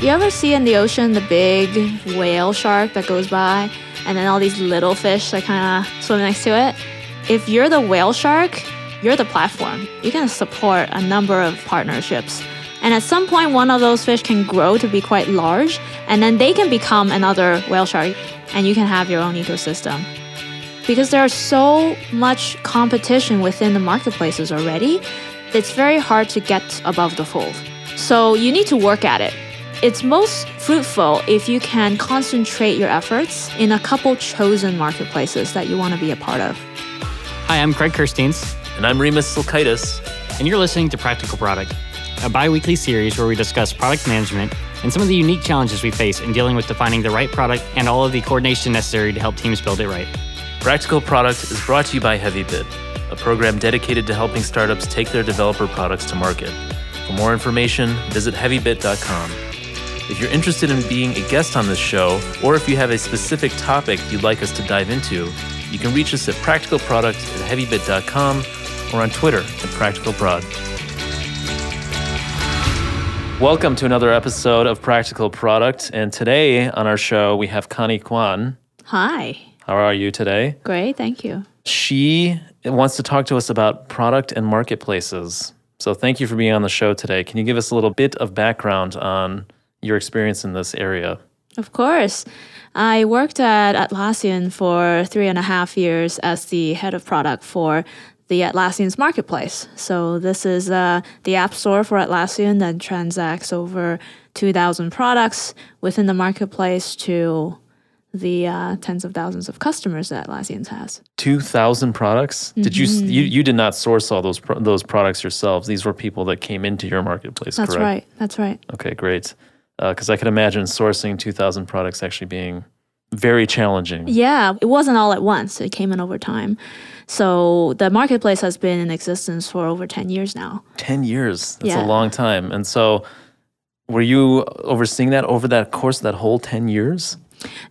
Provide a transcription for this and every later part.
You ever see in the ocean the big whale shark that goes by and then all these little fish that kind of swim next to it? If you're the whale shark, you're the platform. You can support a number of partnerships. And at some point, one of those fish can grow to be quite large, and then they can become another whale shark, and you can have your own ecosystem. Because there's so much competition within the marketplaces already, it's very hard to get above the fold. So you need to work at it. It's most fruitful if you can concentrate your efforts in a couple chosen marketplaces that you want to be a part of. Hi, I'm Craig Kerstiens. And I'm Rimas Silkaitis. And you're listening to Practical Product, a bi weekly series where we discuss product management and some of the unique challenges we face in dealing with defining the right product and all of the coordination necessary to help teams build it right. Practical Product is brought to you by HeavyBit, a program dedicated to helping startups take their developer products to market. For more information, visit heavybit.com. If you're interested in being a guest on this show, or if you have a specific topic you'd like us to dive into, you can reach us at practicalproduct at heavybit.com or on Twitter at practicalprod. Welcome to another episode of Practical Product. And today on our show, we have Connie Kwan. Hi. How are you today? Great, thank you. She wants to talk to us about product and marketplaces. So thank you for being on the show today. Can you give us a little bit of background on your experience in this area. Of course. I worked at Atlassian for three and a half years as the head of product for the Atlassian's marketplace. So this is uh, the app store for Atlassian that transacts over 2,000 products within the marketplace to the uh, tens of thousands of customers that Atlassian has. Two thousand products? Mm-hmm. Did you, mm-hmm. you you did not source all those pro- those products yourselves? These were people that came into your marketplace. That's correct? right. That's right. Okay, great because uh, I could imagine sourcing 2,000 products actually being very challenging. Yeah, it wasn't all at once, it came in over time. So the marketplace has been in existence for over 10 years now. 10 years? That's yeah. a long time. And so were you overseeing that over that course that whole 10 years?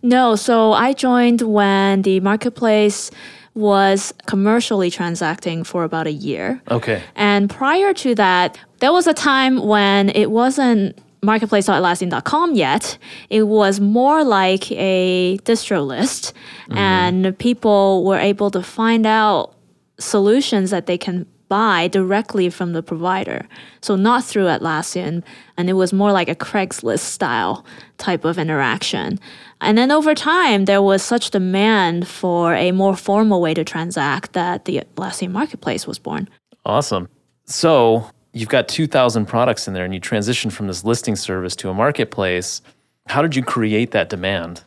No, so I joined when the marketplace was commercially transacting for about a year. Okay. And prior to that, there was a time when it wasn't marketplace.atlassian.com yet. It was more like a distro list, mm-hmm. and people were able to find out solutions that they can buy directly from the provider. So not through Atlassian, and it was more like a Craigslist style type of interaction. And then over time, there was such demand for a more formal way to transact that the Atlassian marketplace was born. Awesome. So you've got 2,000 products in there and you transition from this listing service to a marketplace. How did you create that demand?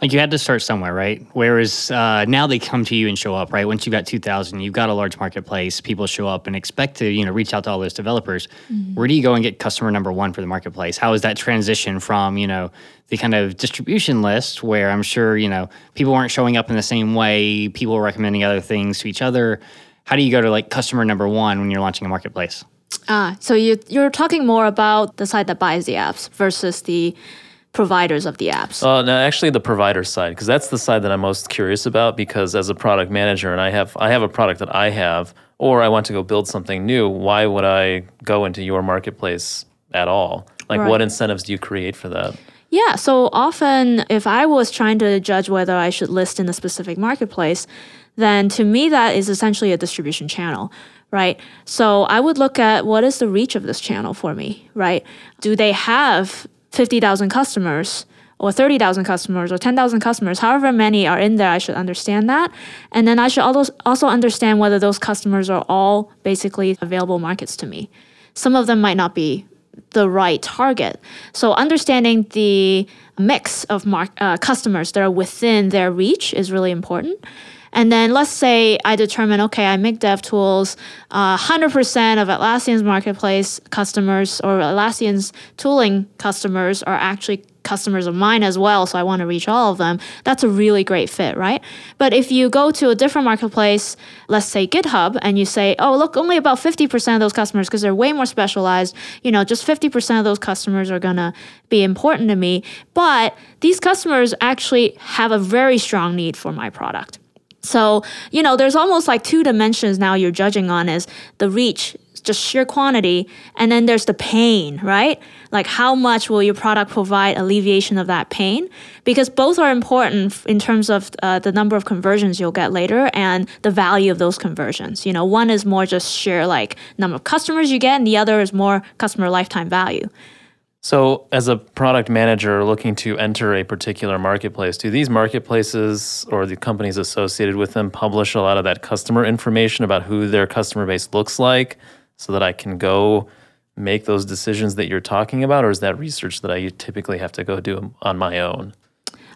Like you had to start somewhere, right? Whereas uh, now they come to you and show up, right? Once you've got 2,000, you've got a large marketplace, people show up and expect to, you know, reach out to all those developers. Mm-hmm. Where do you go and get customer number one for the marketplace? How is that transition from, you know, the kind of distribution list where I'm sure, you know, people weren't showing up in the same way, people were recommending other things to each other. How do you go to like customer number one when you're launching a marketplace? Ah, so you, you're talking more about the side that buys the apps versus the providers of the apps? Uh, no, actually, the provider side, because that's the side that I'm most curious about. Because as a product manager, and I have I have a product that I have, or I want to go build something new. Why would I go into your marketplace at all? Like, right. what incentives do you create for that? Yeah, so often if I was trying to judge whether I should list in a specific marketplace, then to me that is essentially a distribution channel right? So I would look at what is the reach of this channel for me, right? Do they have 50,000 customers or 30,000 customers or 10,000 customers, however many are in there, I should understand that. And then I should also understand whether those customers are all basically available markets to me. Some of them might not be the right target. So understanding the mix of mar- uh, customers that are within their reach is really important. And then let's say I determine, okay, I make DevTools, uh, 100% of Atlassian's marketplace customers or Atlassian's tooling customers are actually customers of mine as well, so I want to reach all of them. That's a really great fit, right? But if you go to a different marketplace, let's say GitHub, and you say, oh, look, only about 50% of those customers, because they're way more specialized, you know, just 50% of those customers are going to be important to me. But these customers actually have a very strong need for my product. So, you know, there's almost like two dimensions now you're judging on is the reach just sheer quantity. And then there's the pain, right? Like how much will your product provide alleviation of that pain? Because both are important in terms of uh, the number of conversions you'll get later and the value of those conversions. You know, one is more just sheer like number of customers you get, and the other is more customer lifetime value. So, as a product manager looking to enter a particular marketplace, do these marketplaces or the companies associated with them publish a lot of that customer information about who their customer base looks like so that I can go make those decisions that you're talking about? Or is that research that I typically have to go do on my own?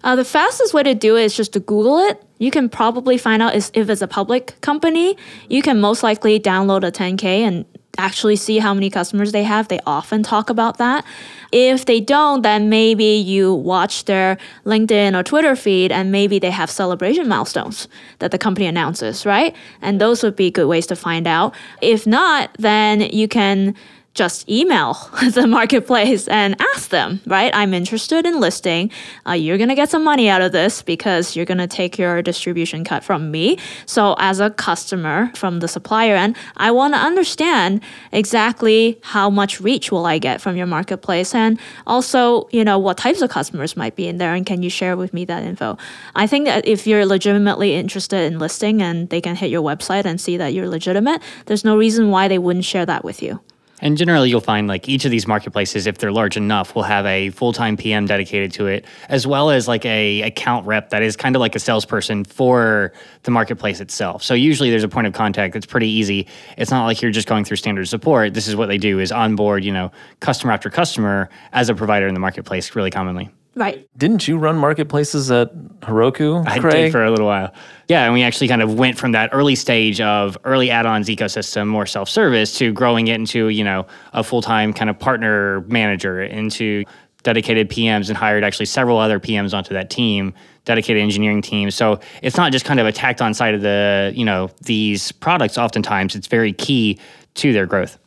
Uh, the fastest way to do it is just to Google it. You can probably find out if it's a public company. You can most likely download a 10K and actually see how many customers they have. They often talk about that. If they don't, then maybe you watch their LinkedIn or Twitter feed and maybe they have celebration milestones that the company announces, right? And those would be good ways to find out. If not, then you can just email the marketplace and ask them, right? I'm interested in listing. Uh, you're going to get some money out of this because you're going to take your distribution cut from me. So, as a customer from the supplier end, I want to understand exactly how much reach will I get from your marketplace and also, you know, what types of customers might be in there and can you share with me that info? I think that if you're legitimately interested in listing and they can hit your website and see that you're legitimate, there's no reason why they wouldn't share that with you. And generally, you'll find like each of these marketplaces, if they're large enough, will have a full time PM dedicated to it, as well as like a account rep that is kind of like a salesperson for the marketplace itself. So usually, there's a point of contact that's pretty easy. It's not like you're just going through standard support. This is what they do: is onboard, you know, customer after customer as a provider in the marketplace, really commonly. Right. Didn't you run marketplaces at Heroku? I did for a little while. Yeah, and we actually kind of went from that early stage of early add-ons ecosystem, more self-service, to growing it into you know a full-time kind of partner manager, into dedicated PMs, and hired actually several other PMs onto that team, dedicated engineering team. So it's not just kind of a tacked on side of the you know these products. Oftentimes, it's very key to their growth.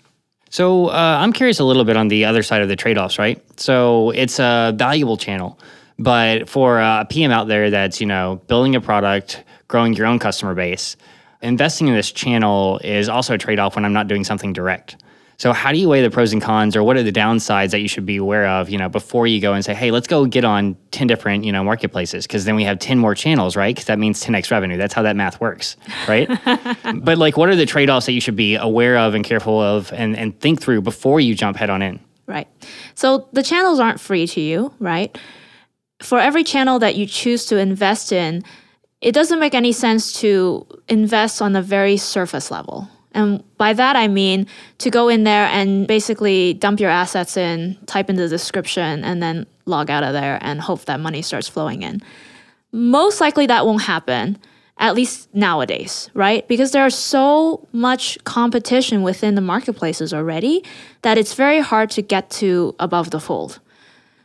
So uh, I'm curious a little bit on the other side of the trade offs, right? So it's a valuable channel, but for a PM out there that's you know building a product, growing your own customer base, investing in this channel is also a trade off when I'm not doing something direct. So how do you weigh the pros and cons, or what are the downsides that you should be aware of, you know, before you go and say, hey, let's go get on ten different, you know, marketplaces, because then we have ten more channels, right? Because that means ten x revenue. That's how that math works, right? but like, what are the trade offs that you should be aware of and careful of, and and think through before you jump head on in? Right. So the channels aren't free to you, right? For every channel that you choose to invest in, it doesn't make any sense to invest on a very surface level and by that, I mean to go in there and basically dump your assets in, type in the description, and then log out of there and hope that money starts flowing in. Most likely that won't happen, at least nowadays, right? Because there are so much competition within the marketplaces already that it's very hard to get to above the fold.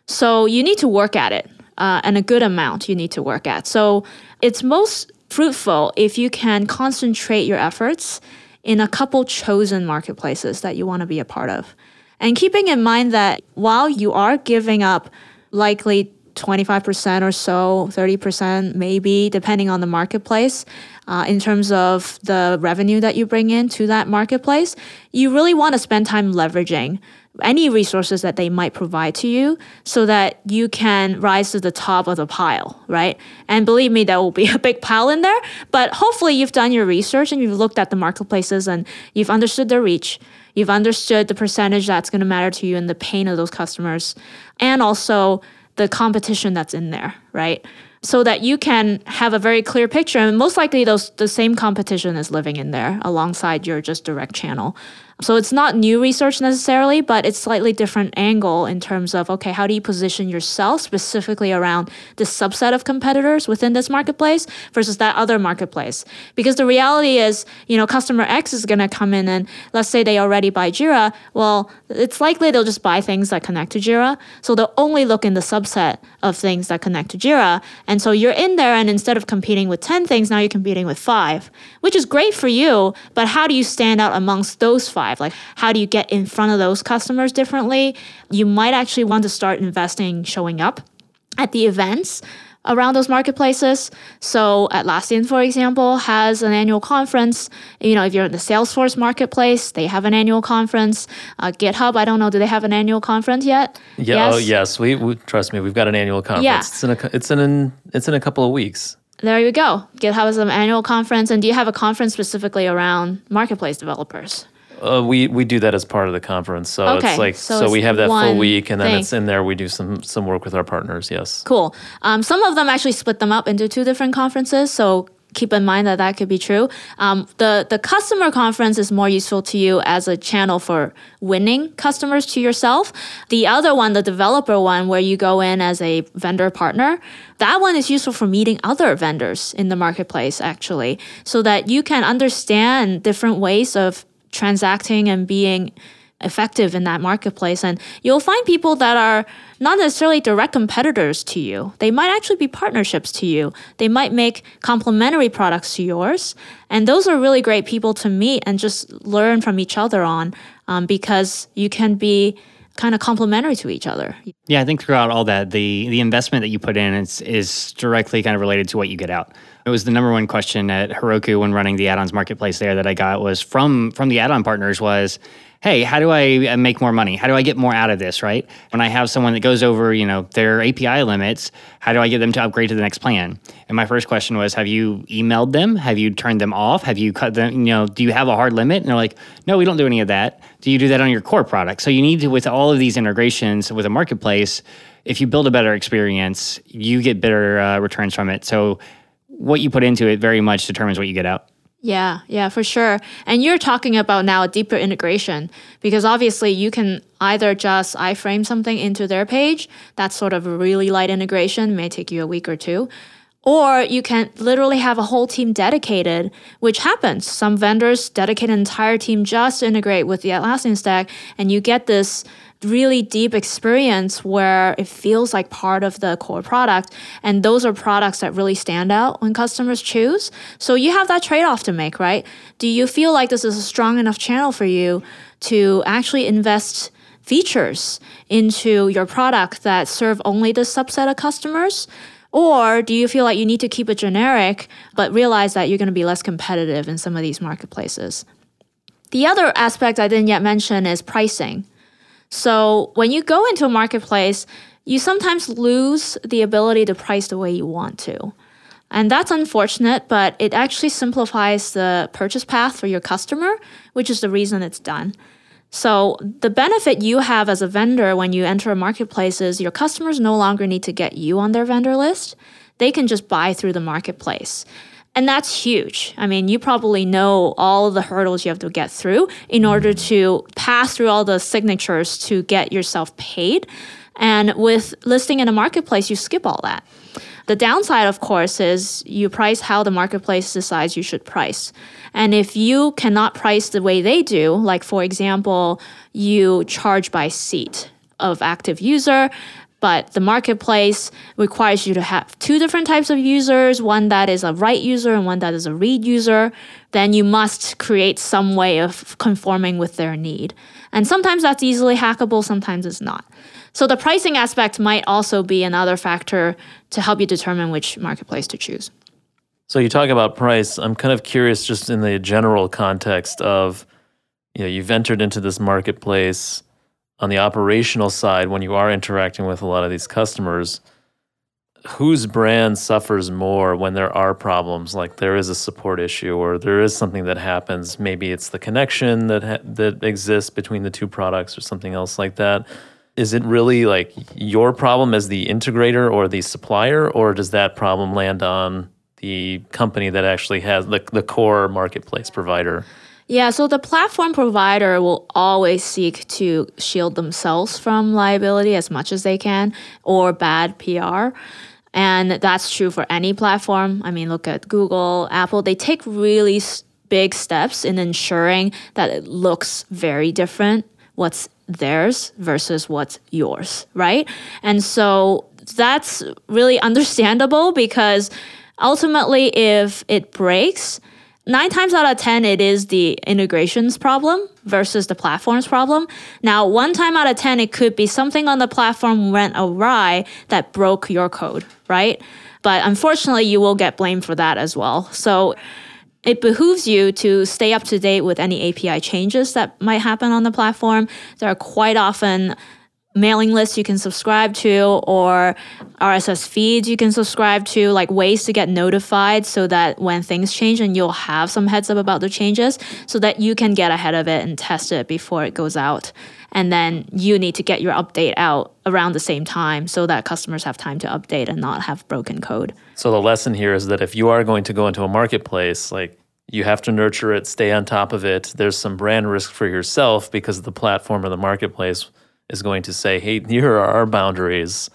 So you need to work at it, uh, and a good amount you need to work at. So it's most fruitful if you can concentrate your efforts in a couple chosen marketplaces that you want to be a part of. And keeping in mind that while you are giving up likely 25% or so, 30% maybe, depending on the marketplace, uh, in terms of the revenue that you bring in to that marketplace, you really want to spend time leveraging any resources that they might provide to you so that you can rise to the top of the pile, right? And believe me, there will be a big pile in there, but hopefully you've done your research and you've looked at the marketplaces and you've understood their reach. You've understood the percentage that's going to matter to you and the pain of those customers, and also the competition that's in there, right? So that you can have a very clear picture. And most likely, those the same competition is living in there alongside your just direct channel. So it's not new research necessarily, but it's slightly different angle in terms of okay, how do you position yourself specifically around this subset of competitors within this marketplace versus that other marketplace? Because the reality is, you know, customer X is going to come in and let's say they already buy Jira. Well, it's likely they'll just buy things that connect to Jira. So they'll only look in the subset of things that connect to Jira. And so you're in there and instead of competing with 10 things, now you're competing with five, which is great for you. But how do you stand out amongst those five? Like, how do you get in front of those customers differently? You might actually want to start investing showing up at the events around those marketplaces. So Atlassian, for example, has an annual conference. You know, if you're in the Salesforce marketplace, they have an annual conference. Uh, GitHub, I don't know, do they have an annual conference yet? Yeah. Yes. Oh, yes. We, we, trust me, we've got an annual conference. Yeah. It's in a it's in it's in a couple of weeks. There you go. GitHub has an annual conference, and do you have a conference specifically around marketplace developers? Uh, we we do that as part of the conference. So okay. it's like so, so it's we have that full week, and then thing. it's in there. We do some some work with our partners. Yes. Cool. Um, some of them actually split them up into two different conferences. So keep in mind that that could be true. Um, the the customer conference is more useful to you as a channel for winning customers to yourself. The other one, the developer one, where you go in as a vendor partner, that one is useful for meeting other vendors in the marketplace actually, so that you can understand different ways of transacting and being effective in that marketplace. And you'll find people that are not necessarily direct competitors to you. They might actually be partnerships to you. They might make complementary products to yours. And those are really great people to meet and just learn from each other on um, because you can be kind of complementary to each other. Yeah, I think throughout all that, the the investment that you put in is, is directly kind of related to what you get out. It was the number one question at Heroku when running the add-ons marketplace there that I got was from from the add-on partners was, hey, how do I uh, make more money? How do I get more out of this, right? When I have someone that goes over, you know, their API limits, how do I get them to upgrade to the next plan? And my first question was, have you emailed them? Have you turned them off? Have you cut them, you know, do you have a hard limit? And they're like, no, we don't do any of that. Do you do that on your core product? So you need to, with all of these integrations with a marketplace, if you build a better experience, you get better uh, returns from it. So what you put into it very much determines what you get out. Yeah, yeah, for sure. And you're talking about now a deeper integration because obviously you can either just iframe something into their page. That's sort of a really light integration, may take you a week or two. Or you can literally have a whole team dedicated, which happens. Some vendors dedicate an entire team just to integrate with the Atlassian stack, and you get this really deep experience where it feels like part of the core product. And those are products that really stand out when customers choose. So you have that trade off to make, right? Do you feel like this is a strong enough channel for you to actually invest features into your product that serve only this subset of customers? Or do you feel like you need to keep it generic, but realize that you're going to be less competitive in some of these marketplaces? The other aspect I didn't yet mention is pricing. So when you go into a marketplace, you sometimes lose the ability to price the way you want to. And that's unfortunate, but it actually simplifies the purchase path for your customer, which is the reason it's done. So, the benefit you have as a vendor when you enter a marketplace is your customers no longer need to get you on their vendor list. They can just buy through the marketplace. And that's huge. I mean, you probably know all the hurdles you have to get through in order to pass through all the signatures to get yourself paid. And with listing in a marketplace, you skip all that. The downside, of course, is you price how the marketplace decides you should price. And if you cannot price the way they do, like for example, you charge by seat of active user, but the marketplace requires you to have two different types of users one that is a write user and one that is a read user. Then you must create some way of conforming with their need. And sometimes that's easily hackable, sometimes it's not. So the pricing aspect might also be another factor to help you determine which marketplace to choose. So you talk about price. I'm kind of curious just in the general context of you know, you've entered into this marketplace on the operational side, when you are interacting with a lot of these customers, whose brand suffers more when there are problems like there is a support issue or there is something that happens? Maybe it's the connection that ha- that exists between the two products or something else like that. Is it really like your problem as the integrator or the supplier or does that problem land on the company that actually has the, the core marketplace provider yeah, so the platform provider will always seek to shield themselves from liability as much as they can or bad PR. And that's true for any platform. I mean, look at Google, Apple, they take really big steps in ensuring that it looks very different what's theirs versus what's yours, right? And so that's really understandable because ultimately, if it breaks, nine times out of 10, it is the integrations problem versus the platform's problem. Now, one time out of 10, it could be something on the platform went awry that broke your code, right? But unfortunately, you will get blamed for that as well. So it behooves you to stay up to date with any API changes that might happen on the platform. There are quite often mailing lists you can subscribe to or RSS feeds you can subscribe to, like ways to get notified so that when things change and you'll have some heads up about the changes so that you can get ahead of it and test it before it goes out. And then you need to get your update out around the same time so that customers have time to update and not have broken code. So the lesson here is that if you are going to go into a marketplace, like you have to nurture it, stay on top of it. There's some brand risk for yourself because the platform or the marketplace is going to say, hey, here are our boundaries.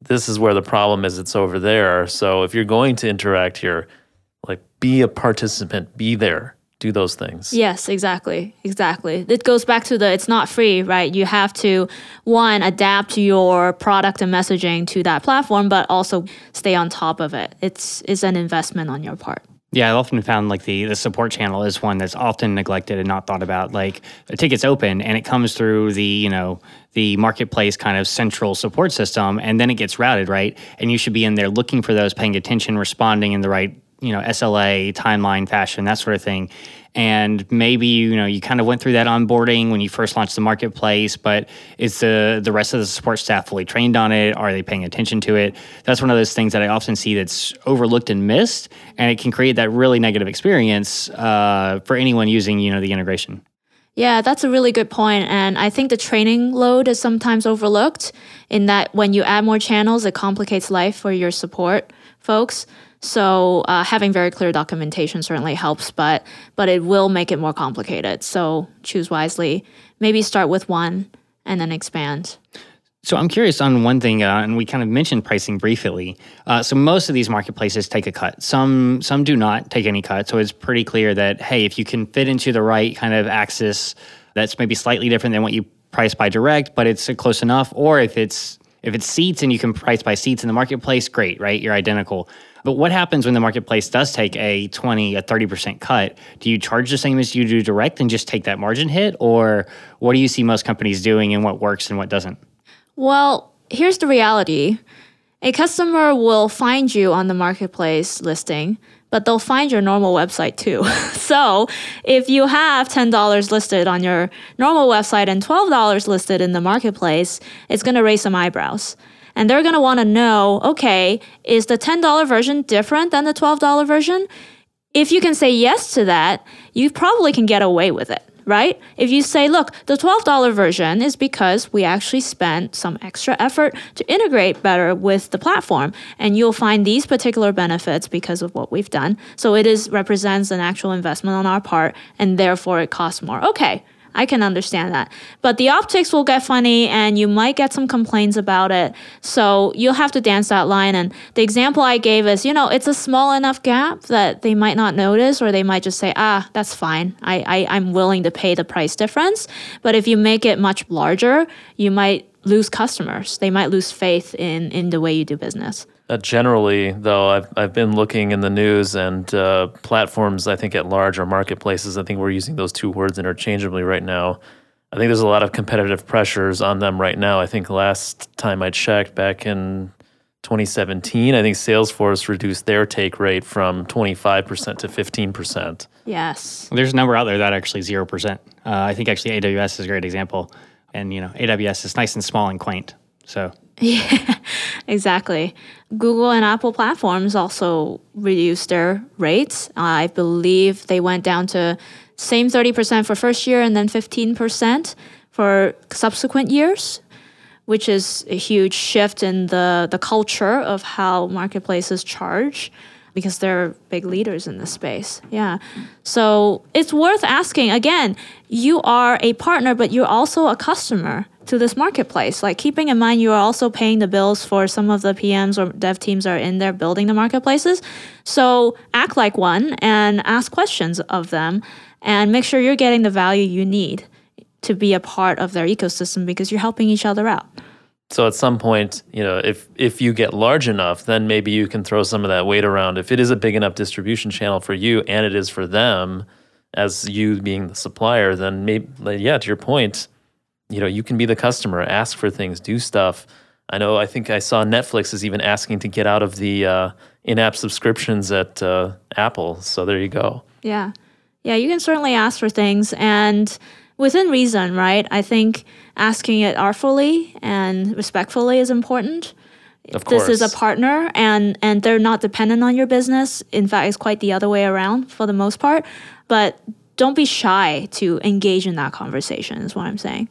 This is where the problem is, it's over there. So if you're going to interact here, like be a participant, be there, do those things. Yes, exactly. Exactly. It goes back to the it's not free, right? You have to one adapt your product and messaging to that platform, but also stay on top of it. It's it's an investment on your part. Yeah, I've often found like the the support channel is one that's often neglected and not thought about. Like a ticket's open and it comes through the, you know, the marketplace kind of central support system and then it gets routed, right? And you should be in there looking for those, paying attention, responding in the right, you know, SLA, timeline fashion, that sort of thing and maybe you know you kind of went through that onboarding when you first launched the marketplace but is the the rest of the support staff fully trained on it? Are they paying attention to it? That's one of those things that i often see that's overlooked and missed and it can create that really negative experience uh, for anyone using you know the integration yeah, that's a really good point. And I think the training load is sometimes overlooked in that when you add more channels, it complicates life for your support folks. So uh, having very clear documentation certainly helps, but but it will make it more complicated. So choose wisely. Maybe start with one and then expand. So I'm curious on one thing, uh, and we kind of mentioned pricing briefly. Uh, so most of these marketplaces take a cut. Some some do not take any cut. So it's pretty clear that hey, if you can fit into the right kind of axis, that's maybe slightly different than what you price by direct, but it's close enough. Or if it's if it's seats and you can price by seats in the marketplace, great, right? You're identical. But what happens when the marketplace does take a 20, a 30% cut? Do you charge the same as you do direct and just take that margin hit? Or what do you see most companies doing and what works and what doesn't? Well, here's the reality a customer will find you on the marketplace listing, but they'll find your normal website too. so if you have $10 listed on your normal website and $12 listed in the marketplace, it's going to raise some eyebrows and they're going to want to know okay, is the $10 version different than the $12 version? If you can say yes to that, you probably can get away with it, right? If you say, look, the $12 version is because we actually spent some extra effort to integrate better with the platform, and you'll find these particular benefits because of what we've done. So it is represents an actual investment on our part, and therefore it costs more. Okay, I can understand that. But the optics will get funny and you might get some complaints about it. So you'll have to dance that line. And the example I gave is, you know, it's a small enough gap that they might not notice or they might just say, ah, that's fine. I, I, I'm willing to pay the price difference. But if you make it much larger, you might lose customers. They might lose faith in, in the way you do business. Uh, generally, though, I've, I've been looking in the news and uh, platforms, I think, at large or marketplaces, I think we're using those two words interchangeably right now. I think there's a lot of competitive pressures on them right now. I think last time I checked back in 2017, I think Salesforce reduced their take rate from 25% to 15%. Yes. There's a number out there that actually 0%. Uh, I think actually AWS is a great example. And, you know, AWS is nice and small and quaint. So yeah, exactly. Google and Apple platforms also reduced their rates. I believe they went down to same 30% for first year and then 15% for subsequent years, which is a huge shift in the, the culture of how marketplaces charge because they're big leaders in this space. Yeah. So it's worth asking again, you are a partner, but you're also a customer to this marketplace. Like keeping in mind you are also paying the bills for some of the PMs or dev teams are in there building the marketplaces. So act like one and ask questions of them and make sure you're getting the value you need to be a part of their ecosystem because you're helping each other out. So at some point, you know, if if you get large enough, then maybe you can throw some of that weight around. If it is a big enough distribution channel for you and it is for them, as you being the supplier, then maybe yeah, to your point, you know, you can be the customer, ask for things, do stuff. I know. I think I saw Netflix is even asking to get out of the uh, in-app subscriptions at uh, Apple. So there you go. Yeah, yeah, you can certainly ask for things, and within reason, right? I think asking it artfully and respectfully is important. Of course. This is a partner and and they're not dependent on your business. In fact, it's quite the other way around for the most part. But don't be shy to engage in that conversation is what I'm saying.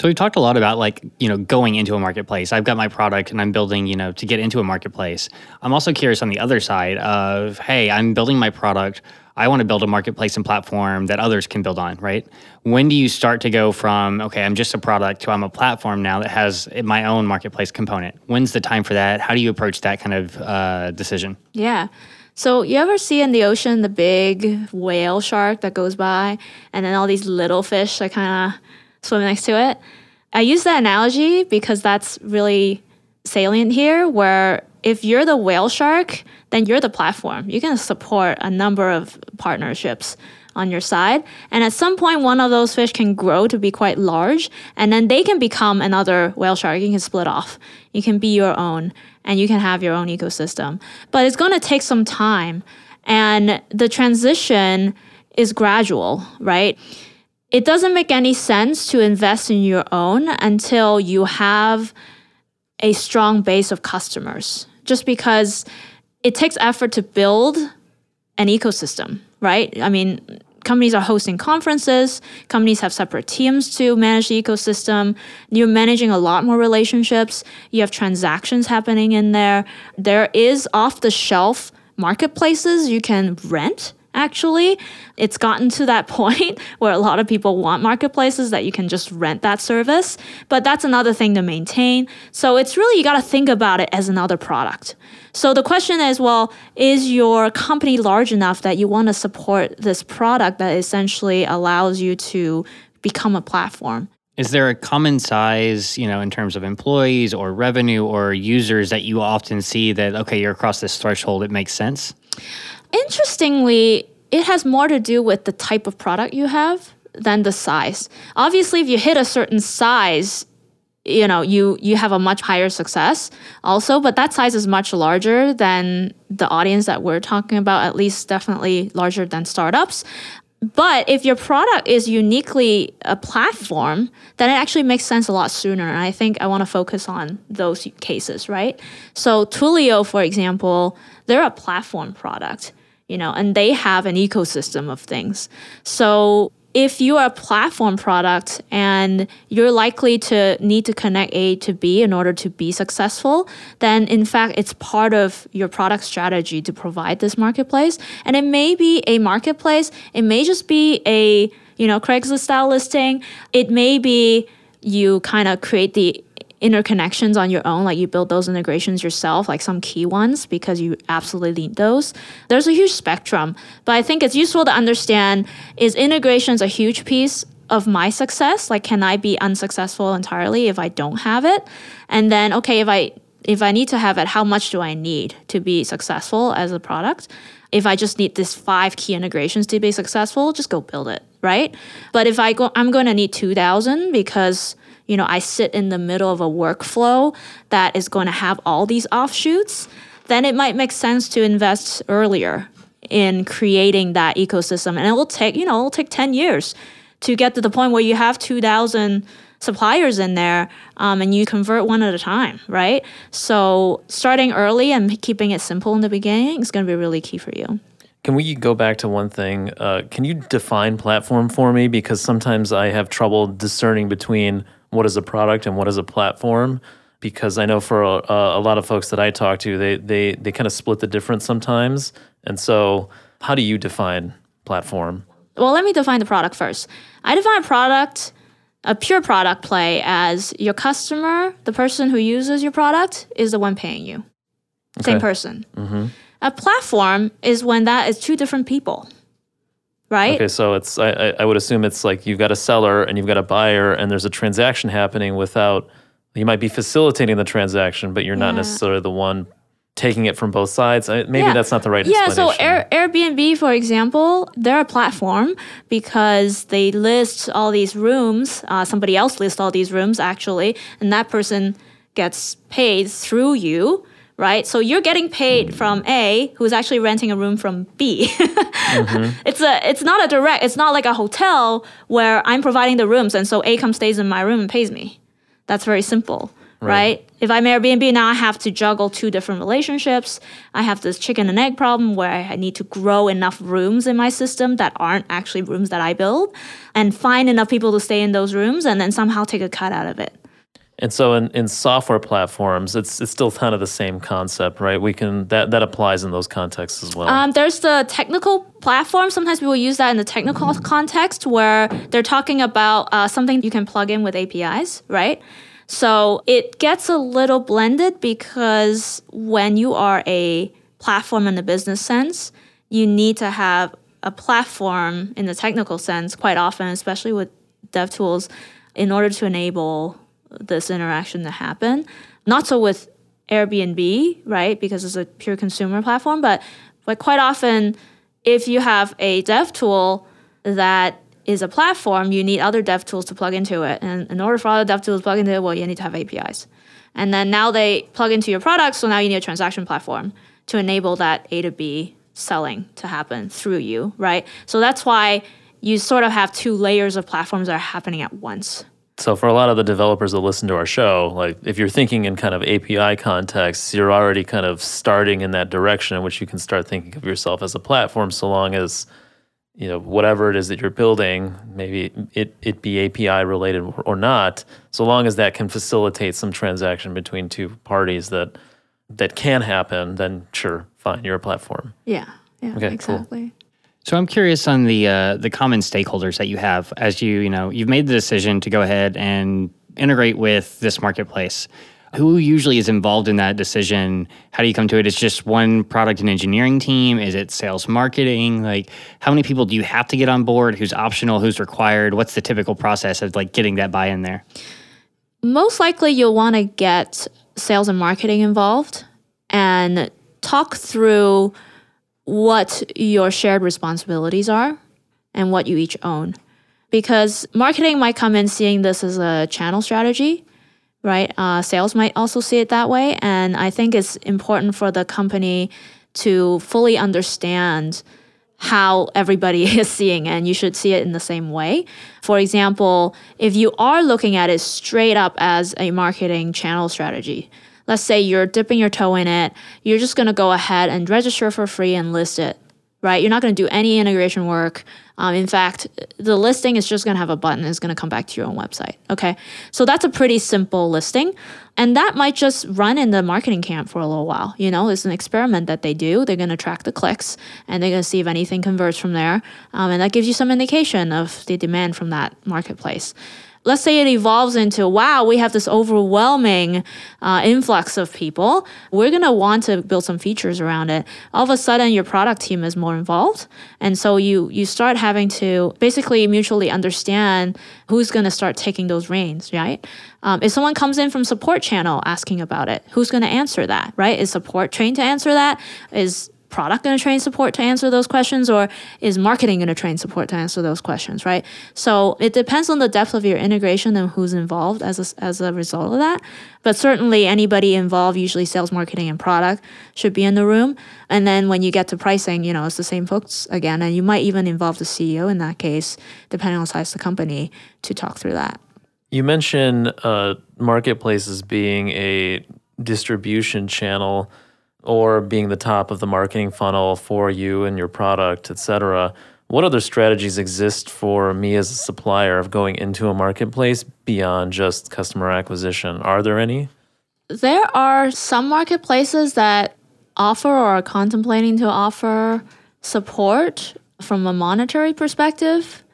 So we've talked a lot about like, you know, going into a marketplace. I've got my product and I'm building, you know, to get into a marketplace. I'm also curious on the other side of, hey, I'm building my product. I want to build a marketplace and platform that others can build on, right? When do you start to go from, okay, I'm just a product to I'm a platform now that has my own marketplace component? When's the time for that? How do you approach that kind of uh, decision? Yeah. So you ever see in the ocean the big whale shark that goes by and then all these little fish that kind of swim next to it? I use that analogy because that's really salient here where if you're the whale shark, then you're the platform. You can support a number of partnerships on your side. And at some point, one of those fish can grow to be quite large, and then they can become another whale shark. You can split off. You can be your own, and you can have your own ecosystem. But it's going to take some time, and the transition is gradual, right? It doesn't make any sense to invest in your own until you have a strong base of customers, just because it takes effort to build an ecosystem, right? I mean, companies are hosting conferences, companies have separate teams to manage the ecosystem. You're managing a lot more relationships, you have transactions happening in there. There is off the shelf marketplaces you can rent actually. It's gotten to that point where a lot of people want marketplaces that you can just rent that service, but that's another thing to maintain. So it's really, you got to think about it as another product. So the question is well, is your company large enough that you want to support this product that essentially allows you to become a platform? Is there a common size, you know, in terms of employees or revenue or users that you often see that, okay, you're across this threshold, it makes sense? Interestingly, it has more to do with the type of product you have than the size. Obviously, if you hit a certain size, you know, you you have a much higher success also, but that size is much larger than the audience that we're talking about, at least definitely larger than startups. But if your product is uniquely a platform, then it actually makes sense a lot sooner. And I think I want to focus on those cases, right? So Twilio, for example, they're a platform product you know, and they have an ecosystem of things. So if you are a platform product and you're likely to need to connect A to B in order to be successful, then in fact, it's part of your product strategy to provide this marketplace. And it may be a marketplace, it may just be a, you know, Craigslist style listing, it may be you kind of create the interconnections on your own, like you build those integrations yourself, like some key ones, because you absolutely need those. There's a huge spectrum, but I think it's useful to understand is integrations a huge piece of my success? Like, can I be unsuccessful entirely if I don't have it? And then, okay, if I if I need to have it, how much do I need to be successful as a product? If I just need these five key integrations to be successful, just go build it, right? But if I go, I'm going to need 2,000 because you know, I sit in the middle of a workflow that is going to have all these offshoots, then it might make sense to invest earlier in creating that ecosystem. And it will take, you know, it'll take 10 years to get to the point where you have 2,000 suppliers in there um, and you convert one at a time, right? So starting early and keeping it simple in the beginning is going to be really key for you. Can we go back to one thing? Uh, can you define platform for me? Because sometimes I have trouble discerning between what is a product and what is a platform because I know for a, a lot of folks that I talk to, they they they kind of split the difference sometimes. And so, how do you define platform? Well, let me define the product first. I define product, a pure product play, as your customer, the person who uses your product, is the one paying you. Okay. Same person. Mm-hmm. A platform is when that is two different people right? Okay, so it's I, I would assume it's like you've got a seller and you've got a buyer, and there's a transaction happening without you might be facilitating the transaction, but you're not Yeah. necessarily the one taking it from both sides. I, maybe Yeah. that's not the right Yeah, so. Air, Airbnb, for example, they're a platform because they list all these rooms. Uh, somebody else lists all these rooms, actually, and that person gets paid through you, right? So you're getting paid from A, who's actually renting a room from B. Mm-hmm. It's a, it's not a direct. It's not like a hotel where I'm providing the rooms, and so A comes stays in my room and pays me. That's very simple, right? If I'm Airbnb now, I have to juggle two different relationships. I have this chicken and egg problem where I need to grow enough rooms in my system that aren't actually rooms that I build, and find enough people to stay in those rooms, and then somehow take a cut out of it. And so in, in software platforms, it's it's still kind of the same concept, right? We can that that applies in those contexts as well. Um, there's the technical platform. Sometimes people use that in the technical context where they're talking about uh, something you can plug in with APIs, right? So it gets a little blended because when you are a platform in the business sense, you need to have a platform in the technical sense quite often, especially with dev tools, in order to enable this interaction to happen. Not so with Airbnb, right? Because it's a pure consumer platform, but but quite often if you have a dev tool that is a platform, you need other dev tools to plug into it. And in order for other dev tools to plug into it, well, you need to have APIs. And then now they plug into your product, so now you need a transaction platform to enable that A to B selling to happen through you, right? So that's why you sort of have two layers of platforms that are happening at once. So for a lot of the developers that listen to our show, like if you're thinking in kind of API contexts, you're already kind of starting in that direction in which you can start thinking of yourself as a platform so long as you know whatever it is that you're building, maybe it it be API related or, not, so long as that can facilitate some transaction between two parties that that can happen, then sure, fine, you're a platform. Yeah. Yeah. Okay, cool. So I'm curious on the uh, the common stakeholders that you have as you you know you've made the decision to go ahead and integrate with this marketplace. Who usually is involved in that decision? How do you come to it? It's just one product and engineering team. Is it sales marketing? Like how many people do you have to get on board? Who's optional? Who's required? What's the typical process of like getting that buy-in there? most likely you'll want to get sales and marketing involved and talk through what your shared responsibilities are and what you each own. Because marketing might come in seeing this as a channel strategy, right? Uh, sales might also see it that way. And I think it's important for the company to fully understand how everybody is seeing and you should see it in the same way. For example, if you are looking at it straight up as a marketing channel strategy, let's say you're dipping your toe in it, you're just going to go ahead and register for free and list it, right? You're not going to do any integration work. Um, in fact, the listing is just going to have a button. It's going to come back to your own website. Okay. So that's a pretty simple listing. And that might just run in the marketing camp for a little while. You know, it's an experiment that they do. They're going to track the clicks and they're going to see if anything converts from there. Um, and that gives you some indication of the demand from that marketplace let's say it evolves into wow we have this overwhelming uh, influx of people. We're going to want to build some features around it. All of a sudden your product team is more involved. And so you you start having to basically mutually understand who's going to start taking those reins right? Um, if someone comes in from support channel asking about it who's going to answer that right? Is support trained to answer that? Is product going to train support to answer those questions or is marketing going to train support to answer those questions right? So it depends on the depth of your integration and who's involved as a, as a result of that. But certainly anybody involved usually sales marketing and product should be in the room. And then when you get to pricing you know it's the same folks again and you might even involve the ceo in that case depending on the size of the company to talk through that. You mentioned uh, marketplaces being a distribution channel or being the top of the marketing funnel for you and your product, et cetera. What other strategies exist for me as a supplier of going into a marketplace beyond just customer acquisition? Are there any? There are some marketplaces that offer or are contemplating to offer support from a monetary perspective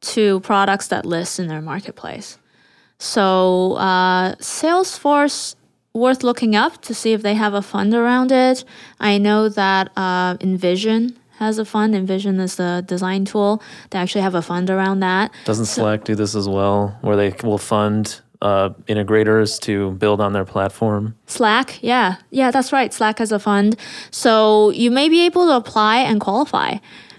to products that list in their marketplace. So, uh, Salesforce, worth looking up to see if they have a fund around it. I know that uh, InVision has a fund. InVision is the design tool. They actually have a fund around that. Doesn't Slack do this as well, where they will fund uh, integrators to build on their platform? Slack, yeah. Yeah, that's right. Slack has a fund. So you may be able to apply and qualify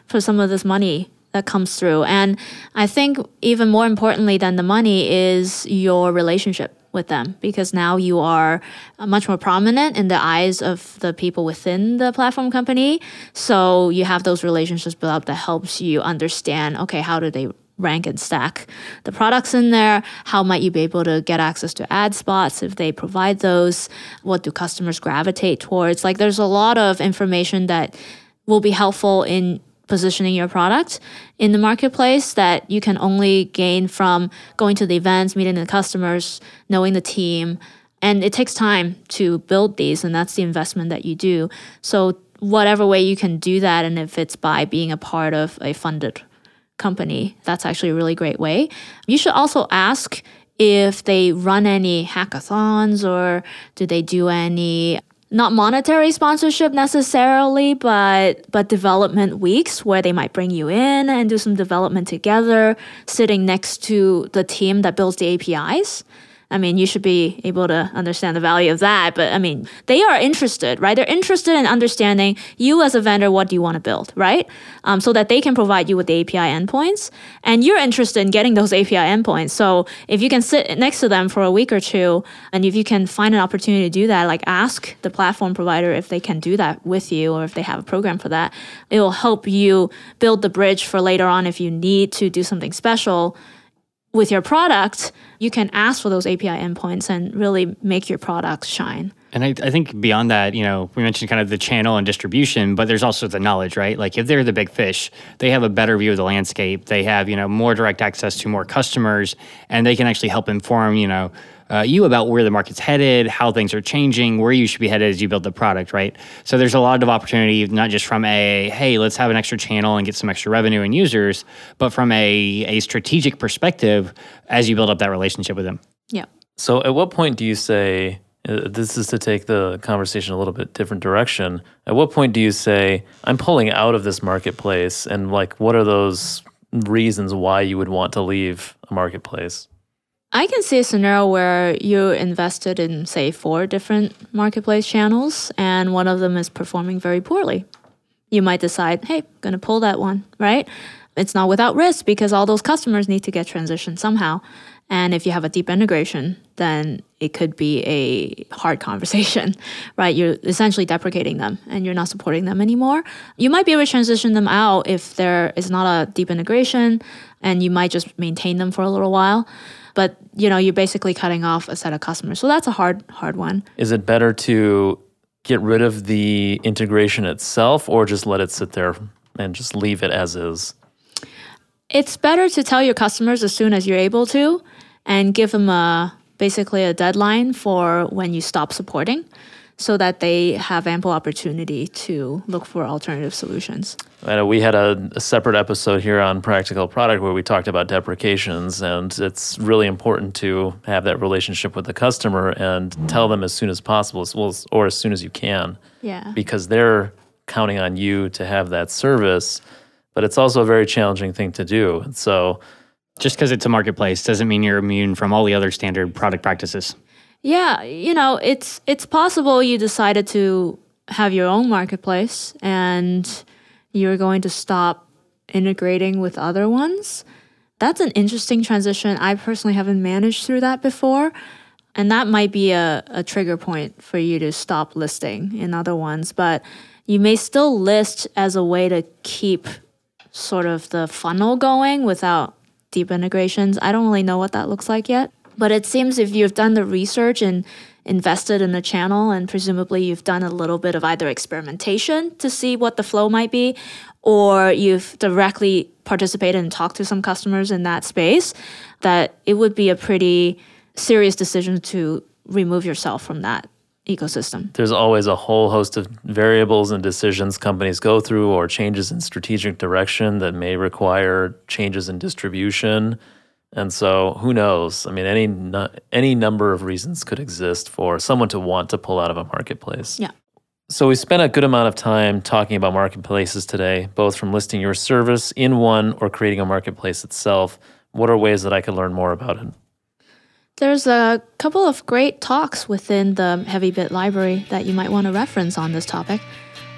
for some of this money that comes through. And I think even more importantly than the money is your relationship with them because now you are uh, much more prominent in the eyes of the people within the platform company. So you have those relationships built up that helps you understand okay, how do they rank and stack the products in there? How might you be able to get access to ad spots if they provide those? What do customers gravitate towards? Like there's a lot of information that will be helpful in positioning your product in the marketplace that you can only gain from going to the events, meeting the customers, knowing the team. And it takes time to build these, and that's the investment that you do. So, whatever way you can do that, and if it's by being a part of a funded company, that's actually a really great way. You should also ask if they run any hackathons or do they do any not monetary sponsorship necessarily, but but development weeks where they might bring you in and do some development together, sitting next to the team that builds the APIs. I mean, you should be able to understand the value of that. But I mean, they are interested, right? They're interested in understanding you as a vendor, what do you want to build, right? Um, so that they can provide you with the API endpoints. And you're interested in getting those API endpoints. So if you can sit next to them for a week or two, and if you can find an opportunity to do that, like ask the platform provider if they can do that with you or if they have a program for that, it will help you build the bridge for later on if you need to do something special with your product, you can ask for those API endpoints and really make your product shine. And I, I, think beyond that, you know, we mentioned kind of the channel and distribution, but there's also the knowledge, right? Like if they're the big fish, they have a better view of the landscape. They have, you know, more direct access to more customers, and they can actually help inform, you know, uh, you about where the market's headed, how things are changing, where you should be headed as you build the product, right? So there's a lot of opportunity, not just from a, hey, let's have an extra channel and get some extra revenue and users, but from a, a strategic perspective as you build up that relationship with them. Yeah. So at what point do you say, uh, this is to take the conversation a little bit different direction. At what point do you say, I'm pulling out of this marketplace? And like, what are those reasons why you would want to leave a marketplace? I can see a scenario where you're invested in, say, four different marketplace channels, and one of them is performing very poorly. You might decide, hey, going to pull that one, right? It's not without risk because all those customers need to get transitioned somehow. And if you have a deep integration, then it could be a hard conversation, right? You're essentially deprecating them and you're not supporting them anymore. You might be able to transition them out if there is not a deep integration and you might just maintain them for a little while but you know you're basically cutting off a set of customers. So that's a hard hard one. Is it better to get rid of the integration itself or just let it sit there and just leave it as is? It's better to tell your customers as soon as you're able to and give them a basically a deadline for when you stop supporting so that they have ample opportunity to look for alternative solutions. And we had a, a, separate episode here on practical product where we talked about deprecations, and it's really important to have that relationship with the customer and tell them as soon as possible, as well as, or as soon as you can. Yeah. Because they're counting on you to have that service, but it's also a very challenging thing to do. And so, just because it's a marketplace doesn't mean you're immune from all the other standard product practices. Yeah, you know, it's it's possible you decided to have your own marketplace and you're going to stop integrating with other ones. That's an interesting transition. I personally haven't managed through that before. And that might be a, a trigger point for you to stop listing in other ones. But you may still list as a way to keep sort of the funnel going without deep integrations. I don't really know what that looks like yet. But it seems if you've done the research and invested in a channel, and presumably you've done a little bit of either experimentation to see what the flow might be, or you've directly participated and talked to some customers in that space, that it would be a pretty serious decision to remove yourself from that ecosystem. There's always a whole host of variables and decisions companies go through, or changes in strategic direction that may require changes in distribution and so, who knows? I mean, any any number of reasons could exist for someone to want to pull out of a marketplace. Yeah. So we spent a good amount of time talking about marketplaces today, both from listing your service in one or creating a marketplace itself. What are ways that I could learn more about it? There's a couple of great talks within the HeavyBit library that you might want to reference on this topic.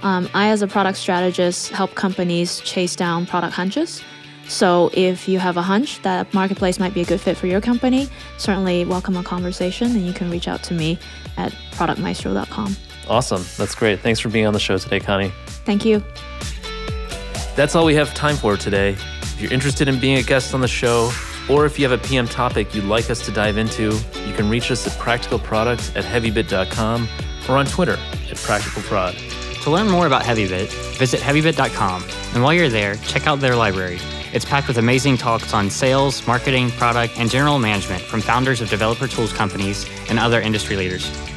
Um, I, as a product strategist, help companies chase down product hunches. So if you have a hunch that marketplace might be a good fit for your company, certainly welcome a conversation and you can reach out to me at productmaestro.com. Awesome. That's great. Thanks for being on the show today, Connie. Thank you. That's all we have time for today. If you're interested in being a guest on the show, or if you have a PM topic you'd like us to dive into, you can reach us at practicalproduct at heavybit.com or on Twitter at practicalprod. To learn more about HeavyBit, visit heavybit.com. And while you're there, check out their library. It's packed with amazing talks on sales, marketing, product, and general management from founders of developer tools companies and other industry leaders.